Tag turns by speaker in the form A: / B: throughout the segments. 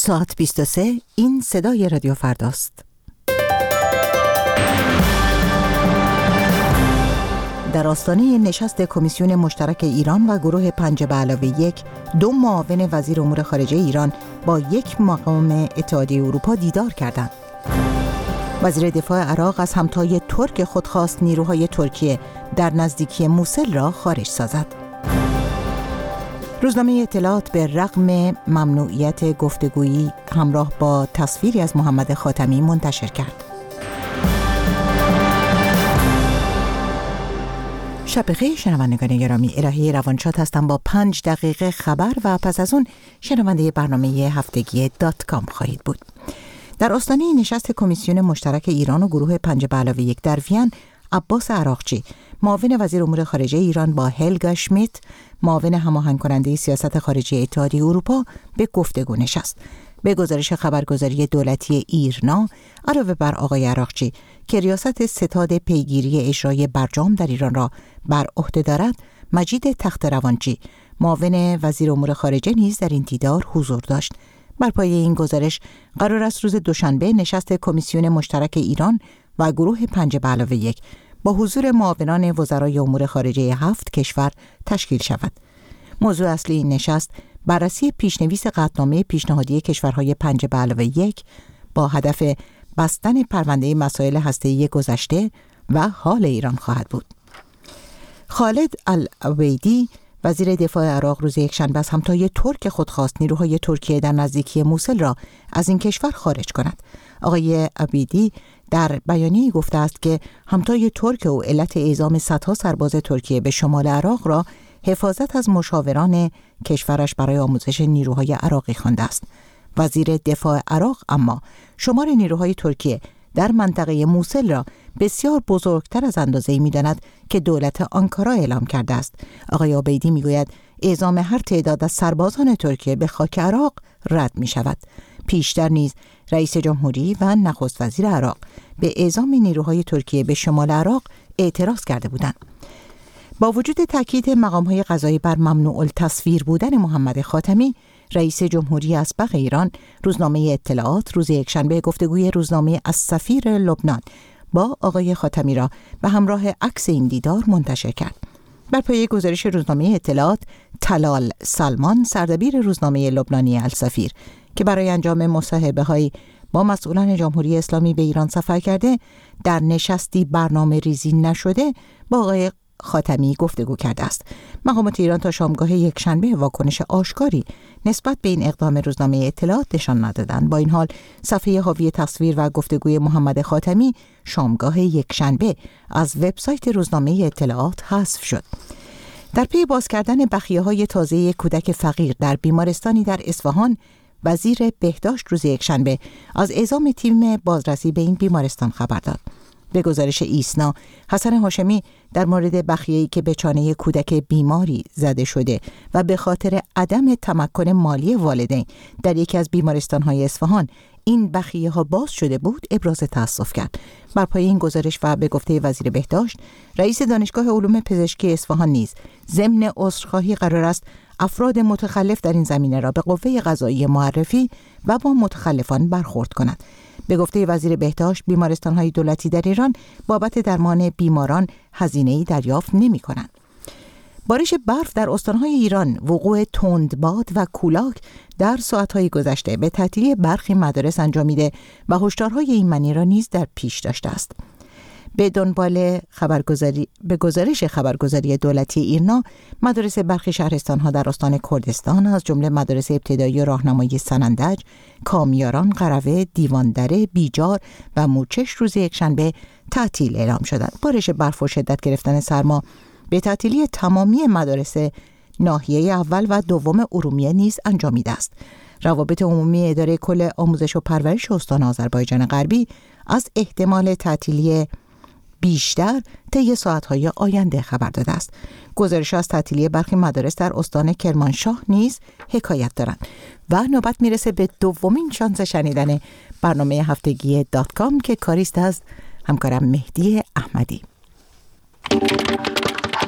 A: ساعت 23 این صدای رادیو فرداست در آستانه نشست کمیسیون مشترک ایران و گروه پنج به علاوه یک دو معاون وزیر امور خارجه ایران با یک مقام اتحادیه اروپا دیدار کردند. وزیر دفاع عراق از همتای ترک خودخواست نیروهای ترکیه در نزدیکی موسل را خارج سازد. روزنامه اطلاعات به رغم ممنوعیت گفتگویی همراه با تصویری از محمد خاتمی منتشر کرد. شب خیر شنوندگان گرامی الهی روانشاد هستم با پنج دقیقه خبر و پس از اون شنونده برنامه هفتگی دات کام خواهید بود. در آستانه نشست کمیسیون مشترک ایران و گروه پنج به یک در وین عباس عراقچی معاون وزیر امور خارجه ایران با هلگا شمیت معاون هماهنگ کننده سیاست خارجی اتحادیه اروپا به گفتگو نشست. به گزارش خبرگزاری دولتی ایرنا علاوه بر آقای عراقچی که ریاست ستاد پیگیری اجرای برجام در ایران را بر عهده دارد مجید تخت روانچی معاون وزیر امور خارجه نیز در این دیدار حضور داشت. بر پایه این گزارش قرار است روز دوشنبه نشست کمیسیون مشترک ایران و گروه پنج به علاوه یک با حضور معاونان وزرای امور خارجه هفت کشور تشکیل شود. موضوع اصلی این نشست بررسی پیشنویس قطنامه پیشنهادی کشورهای پنج به علاوه یک با هدف بستن پرونده مسائل هسته‌ای گذشته و حال ایران خواهد بود. خالد العبیدی وزیر دفاع عراق روز یکشنبه از همتای ترک خودخواست نیروهای ترکیه در نزدیکی موسل را از این کشور خارج کند. آقای عبیدی در بیانیه گفته است که همتای ترک و علت اعزام صدها سرباز ترکیه به شمال عراق را حفاظت از مشاوران کشورش برای آموزش نیروهای عراقی خوانده است. وزیر دفاع عراق اما شمار نیروهای ترکیه در منطقه موسل را بسیار بزرگتر از اندازه می داند که دولت آنکارا اعلام کرده است. آقای آبیدی می گوید اعزام هر تعداد از سربازان ترکیه به خاک عراق رد می شود. پیشتر نیز رئیس جمهوری و نخست وزیر عراق به اعزام نیروهای ترکیه به شمال عراق اعتراض کرده بودند. با وجود تاکید های قضایی بر ممنوع التصویر بودن محمد خاتمی رئیس جمهوری اسبق ایران روزنامه اطلاعات روز یکشنبه گفتگوی روزنامه از سفیر لبنان با آقای خاتمی را به همراه عکس این دیدار منتشر کرد. بر پایه گزارش روزنامه اطلاعات تلال سلمان سردبیر روزنامه لبنانی السفیر که برای انجام مصاحبه های با مسئولان جمهوری اسلامی به ایران سفر کرده در نشستی برنامه ریزی نشده با آقای خاتمی گفتگو کرده است. مقامات ایران تا شامگاه یکشنبه واکنش آشکاری نسبت به این اقدام روزنامه اطلاعات نشان ندادند. با این حال صفحه حاوی تصویر و گفتگوی محمد خاتمی شامگاه یکشنبه از وبسایت روزنامه اطلاعات حذف شد. در پی باز کردن بخیه های تازه کودک فقیر در بیمارستانی در اصفهان وزیر بهداشت روز یکشنبه از اعزام تیم بازرسی به این بیمارستان خبر داد. به گزارش ایسنا حسن هاشمی در مورد بخیه‌ای که به چانه کودک بیماری زده شده و به خاطر عدم تمکن مالی والدین در یکی از بیمارستان‌های اصفهان این بخیه ها باز شده بود ابراز تاسف کرد بر پای این گزارش و به گفته وزیر بهداشت رئیس دانشگاه علوم پزشکی اصفهان نیز ضمن عذرخواهی قرار است افراد متخلف در این زمینه را به قوه قضایی معرفی و با متخلفان برخورد کند به گفته وزیر بهداشت بیمارستان های دولتی در ایران بابت درمان بیماران هزینه ای دریافت نمی کنند. بارش برف در استانهای ایران وقوع تندباد و کولاک در ساعتهای گذشته به تعطیلی برخی مدارس انجامیده و هشدارهای ایمنی را نیز در پیش داشته است. به دنبال خبرگزاری به گزارش خبرگزاری دولتی ایرنا مدارس برخی شهرستان ها در استان کردستان از جمله مدارس ابتدایی راهنمایی سنندج، کامیاران، قروه، دیواندره، بیجار و موچش روز یکشنبه تعطیل اعلام شدند. بارش برف و شدت گرفتن سرما به تعطیلی تمامی مدارس ناحیه اول و دوم ارومیه نیز انجامیده است. روابط عمومی اداره کل آموزش و پرورش استان آذربایجان غربی از احتمال تعطیلی بیشتر طی ساعتهای آینده خبر داده است گزارش از تعطیلی برخی مدارس در استان کرمانشاه نیز حکایت دارند و نوبت می‌رسه به دومین شانس شنیدن برنامه هفتگی دات کام که کاریست از همکارم مهدی احمدی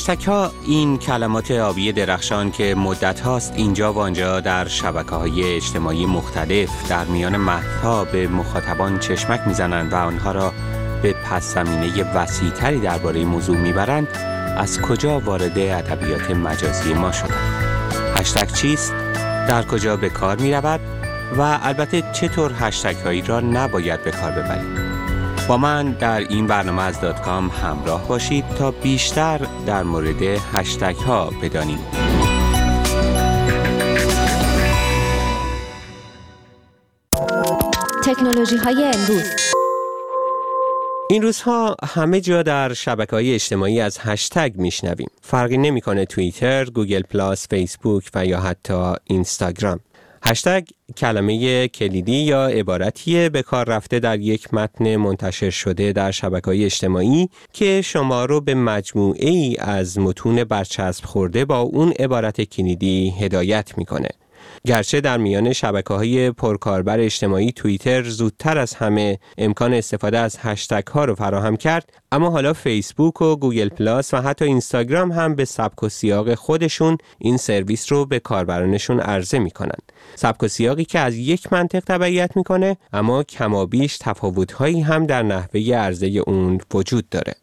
B: هشتک ها این کلمات آبی درخشان که مدت هاست اینجا و آنجا در شبکه های اجتماعی مختلف در میان مهدها به مخاطبان چشمک می‌زنند و آنها را به پس زمینه وسیعتری درباره موضوع می‌برند از کجا وارد ادبیات مجازی ما شدند؟ هشتگ چیست؟ در کجا به کار می رود و البته چطور هشتگ هایی را نباید به کار ببرید با من در این برنامه از دات کام همراه باشید تا بیشتر در مورد هشتگ ها بدانیم
C: تکنولوژی های امروز
B: این روزها همه جا در شبکه های اجتماعی از هشتگ میشنویم. فرقی نمی‌کنه توییتر، گوگل پلاس، فیسبوک و یا حتی اینستاگرام. هشتگ کلمه کلیدی یا عبارتیه به کار رفته در یک متن منتشر شده در شبکه اجتماعی که شما رو به مجموعه ای از متون برچسب خورده با اون عبارت کلیدی هدایت می‌کنه. گرچه در میان شبکه های پرکاربر اجتماعی توییتر زودتر از همه امکان استفاده از هشتگ ها رو فراهم کرد اما حالا فیسبوک و گوگل پلاس و حتی اینستاگرام هم به سبک و سیاق خودشون این سرویس رو به کاربرانشون عرضه می‌کنن. سبک و سیاقی که از یک منطق تبعیت می‌کنه اما کمابیش تفاوتهایی هم در نحوه عرضه اون وجود داره.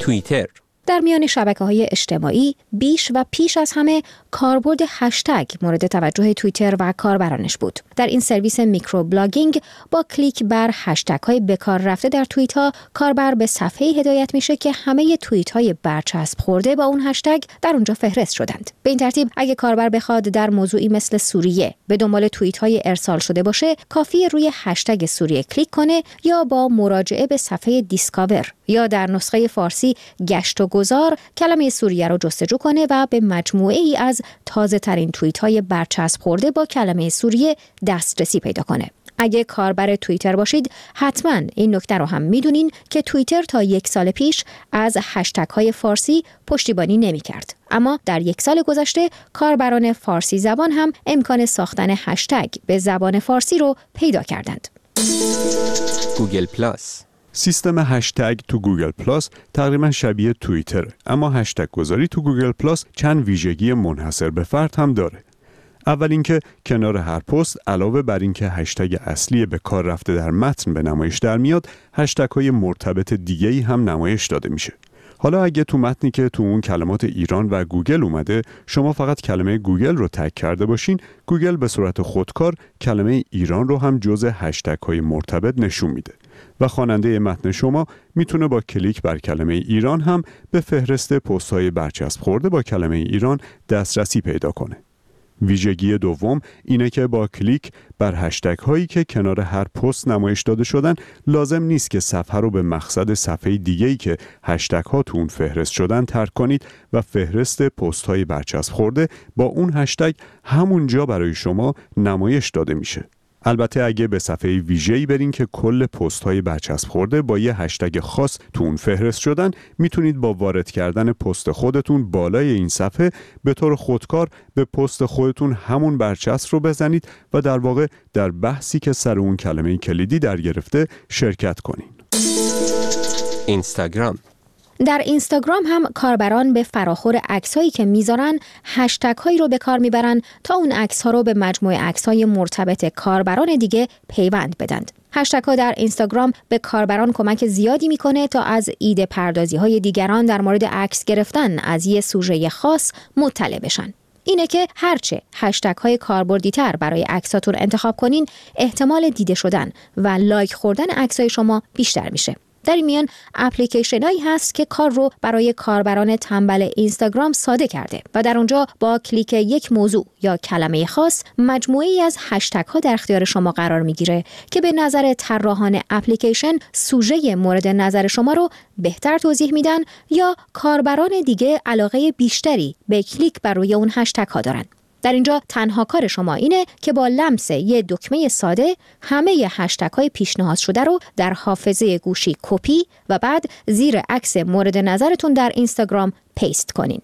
B: توییتر
C: در میان شبکه های اجتماعی بیش و پیش از همه کاربرد هشتگ مورد توجه توییتر و کاربرانش بود. در این سرویس microblogging با کلیک بر هشتگ های بکار رفته در توییت ها کاربر به صفحه هدایت میشه که همه توییت های برچسب خورده با اون هشتگ در اونجا فهرست شدند. به این ترتیب اگه کاربر بخواد در موضوعی مثل سوریه به دنبال توییت های ارسال شده باشه، کافی روی هشتگ سوریه کلیک کنه یا با مراجعه به صفحه Discover یا در نسخه فارسی گشت و گذار کلمه سوریه رو جستجو کنه و به مجموعه ای از تازه ترین توییت های برچسب خورده با کلمه سوریه دسترسی پیدا کنه. اگه کاربر توییتر باشید حتما این نکته رو هم می‌دونین که توییتر تا یک سال پیش از هشتگ های فارسی پشتیبانی نمی کرد. اما در یک سال گذشته کاربران فارسی زبان هم امکان ساختن هشتگ به زبان فارسی رو پیدا کردند.
B: گوگل پلاس
D: سیستم هشتگ تو گوگل پلاس تقریبا شبیه توییتر اما هشتگ گذاری تو گوگل پلاس چند ویژگی منحصر به فرد هم داره. اول اینکه کنار هر پست علاوه بر اینکه هشتگ اصلی به کار رفته در متن به نمایش در میاد هشتگ های مرتبط دیگه ای هم نمایش داده میشه. حالا اگه تو متنی که تو اون کلمات ایران و گوگل اومده شما فقط کلمه گوگل رو tag کرده باشین گوگل به صورت خودکار کلمه ایران رو هم جزء هشتگ های مرتبط نشون میده. و خواننده متن شما می‌تونه با کلیک بر کلمه ایران هم به فهرست پست های برچسب خورده با کلمه ایران دسترسی پیدا کنه. ویژگی دوم اینه که با کلیک بر هشتگ هایی که کنار هر پست نمایش داده شدن لازم نیست که صفحه رو به مقصد صفحه دیگه ای که هشتگ ها تو اون فهرست شدن ترک کنید و فهرست پست های برچسب خورده با اون هشتگ همونجا برای شما نمایش داده میشه. البته اگه به صفحه ویژه‌ای برین که کل پست های برچسب خورده با یه هشتگ خاص تو اون فهرست شدن می‌تونید با وارد کردن پست خودتون بالای این صفحه به طور خودکار به پست خودتون همون برچسب رو بزنید و در واقع در بحثی که سر اون کلمه کلیدی در گرفته شرکت کنین.
B: اینستاگرام
C: در اینستاگرام هم کاربران به فراخور عکسهایی که می‌ذارن هشتگ هایی رو به کار می‌برن تا اون عکس ها رو به مجموعه عکس های مرتبط کاربران دیگه پیوند بدند. هشتگ ها در اینستاگرام به کاربران کمک زیادی می‌کنه تا از ایده پردازی های دیگران در مورد عکس گرفتن از یه سوژه خاص مطلع بشن. اینه که هرچه هشتگ های کاربردی تر برای عکساتون انتخاب کنین احتمال دیده شدن و لایک خوردن عکس شما بیشتر میشه. در این میان اپلیکیشن هایی هست که کار رو برای کاربران تنبل اینستاگرام ساده کرده و در اونجا با کلیک یک موضوع یا کلمه خاص مجموعه‌ای از هشتگ ها در اختیار شما قرار می‌گیره که به نظر طراحان اپلیکیشن سوژه مورد نظر شما رو بهتر توضیح میدن یا کاربران دیگه علاقه بیشتری به کلیک بر روی اون هشتگ ها دارن. در اینجا تنها کار شما اینه که با لمس یه دکمه ساده همه هشتگ های پیشنهاد شده رو در حافظه گوشی کپی و بعد زیر عکس مورد نظرتون در اینستاگرام paste کنین.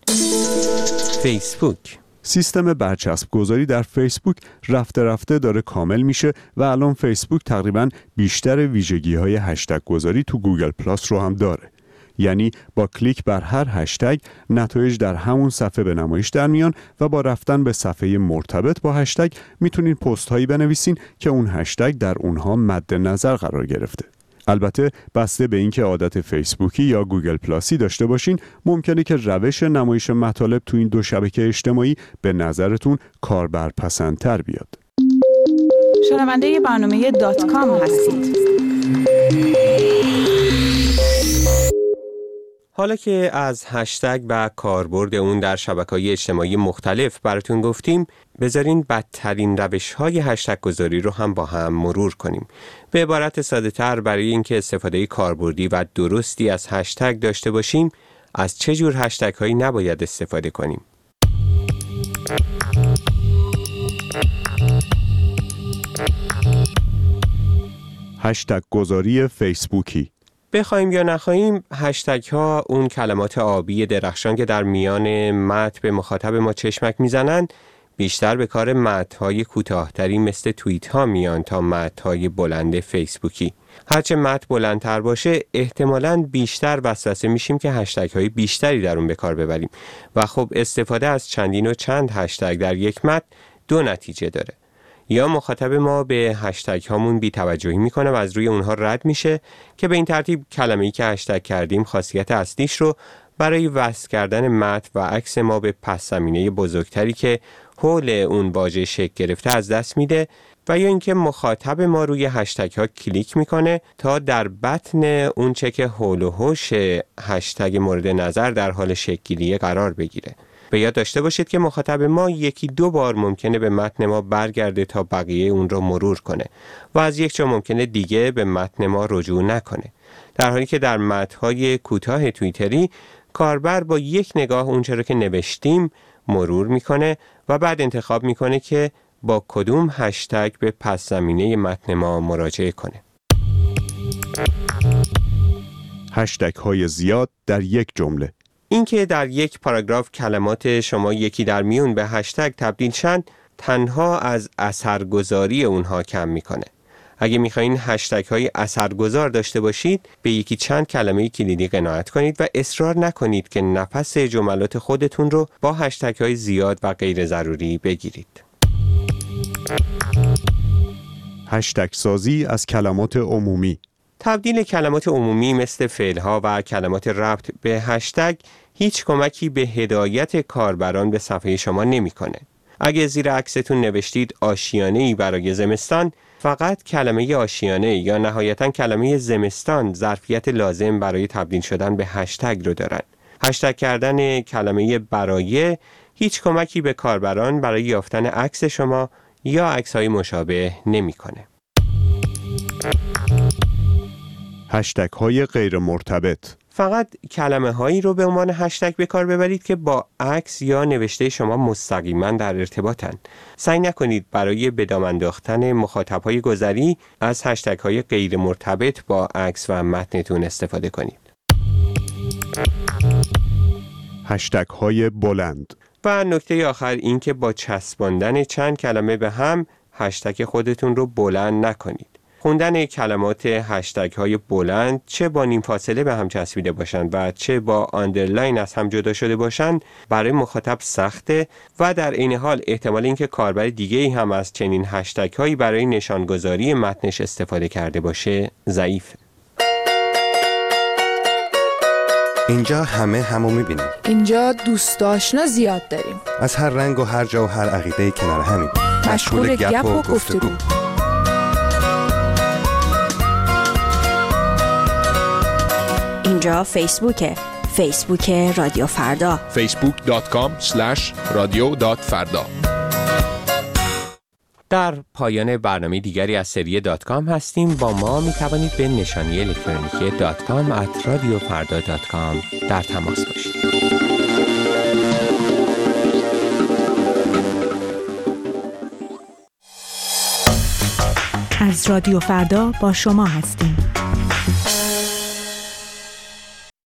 B: فیسبوک
D: سیستم برچسب گذاری در فیسبوک رفته رفته داره کامل میشه و الان فیسبوک تقریبا بیشتر ویژگی های هشتگ گذاری تو گوگل پلاس رو هم داره. یعنی با کلیک بر هر هشتگ نتایج در همون صفحه به نمایش در میان و با رفتن به صفحه مرتبط با هشتگ می‌تونین پست هایی بنویسین که اون هشتگ در اونها مد نظر قرار گرفته. البته بسته به اینکه عادت فیسبوکی یا گوگل پلاسی داشته باشین ممکنه که روش نمایش مطالب تو این دو شبکه اجتماعی به نظرتون کاربرپسندتر بیاد.
E: شنونده برنامه دات کام هستید.
B: حالا که از هشتگ و کاربرد اون در شبکه اجتماعی مختلف براتون گفتیم بذارین بدترین روش های هشتگ گذاری رو هم با هم مرور کنیم. به عبارت ساده تر برای اینکه استفاده کاربردی و درستی از هشتگ داشته باشیم از چه جور هشتگ هایی نباید استفاده کنیم؟
D: هشتگ گذاری فیسبوکی
B: بخوایم یا نخواهیم هشتگ ها اون کلمات آبی درخشان که در میان مت به مخاطب ما چشمک می‌زنند بیشتر به کار مت های کوتاهتری مثل توییت ها میان تا مت های بلند فیسبوکی. هرچه مت بلندتر باشه احتمالا بیشتر وسوسه میشیم که هشتگ های بیشتری در اون به کار ببریم. و خب استفاده از چندین و چند هشتگ در یک مت دو نتیجه داره. یا مخاطب ما به هشتگ هامون بی توجهی می‌کنه و از روی اونها رد میشه که به این ترتیب کلمه ای که هشتگ کردیم خاصیت اصلیش رو برای وصل کردن متن و عکس ما به پس زمینه بزرگتری که حول اون واژه شکل گرفته از دست میده و یا اینکه مخاطب ما روی هشتگ ها کلیک می‌کنه تا در بطن اون چک حول و حوش هشتگ مورد نظر در حال شکلی قرار بگیره. به یاد داشته باشید که مخاطب ما یکی دو بار ممکنه به متن ما برگرده تا بقیه اون رو مرور کنه و از یک جا ممکنه دیگه به متن ما رجوع نکنه. در حالی که در متنهای کوتاه توییتری کاربر با یک نگاه اونچه رو که نوشتیم مرور می‌کنه و بعد انتخاب می‌کنه که با کدوم هشتگ به پس زمینه متن ما مراجعه کنه.
D: هشتگ های زیاد در یک جمله.
B: اینکه در یک پاراگراف کلمات شما یکی در میون به هشتگ تبدیل شن تنها از اثرگذاری اونها کم می‌کنه. اگه می‌خواین هشتگ های اثرگذار داشته باشید به یکی چند کلمه کلیدی قناعت کنید و اصرار نکنید که نفس جملات خودتون رو با هشتگ های زیاد و غیر ضروری بگیرید.
D: هشتگ سازی از کلمات عمومی
B: تبدیل کلمات عمومی مثل فعلها و کلمات ربط به هشتگ هیچ کمکی به هدایت کاربران به صفحه شما نمی‌کنه. اگه زیر عکستون نوشتید آشیانه ای برای زمستان فقط کلمه آشیانه یا نهایتا کلمه زمستان ظرفیت لازم برای تبدیل شدن به هشتگ رو دارن. هشتگ کردن کلمه برای هیچ کمکی به کاربران برای یافتن عکس شما یا عکس های مشابه نمی‌کنه.
D: هشتگ های غیر مرتبط
B: فقط کلمه هایی رو به عنوان هشتگ به کار ببرید که با عکس یا نوشته شما مستقیما در ارتباطن. سعی نکنید برای بدام انداختن مخاطب های گذری از هشتگ های غیر مرتبط با عکس و متنتون استفاده کنید.
D: هشتگ های بلند.
B: و نکته آخر این که با چسباندن چند کلمه به هم هشتگ خودتون رو بلند نکنید. خوندن کلمات هشتگ های بلند چه با نیم فاصله به هم چسبیده باشند و چه با underline از هم جدا شده باشند برای مخاطب سخته و در عین حال احتمال اینکه کاربر دیگه ای هم از چنین هشتگ هایی برای نشانگذاری متنش استفاده کرده باشه ضعیف.
F: اینجا همه همو می‌بینیم.
E: اینجا دوست آشنا زیاد داریم.
F: از هر رنگ و هر جا و هر عقیده کنار همین.
E: مشغول گپ و گفتگو.
G: اینجا فیسبوکه فیسبوک رادیو فردا.
H: facebook.com/radiofarda
B: در پایان برنامه دیگری از سری دات کام هستیم. با ما می توانید به نشانی الکترونیکی dotcom at radiofarda dot com در تماس باشید.
I: از رادیو فردا با شما هستیم.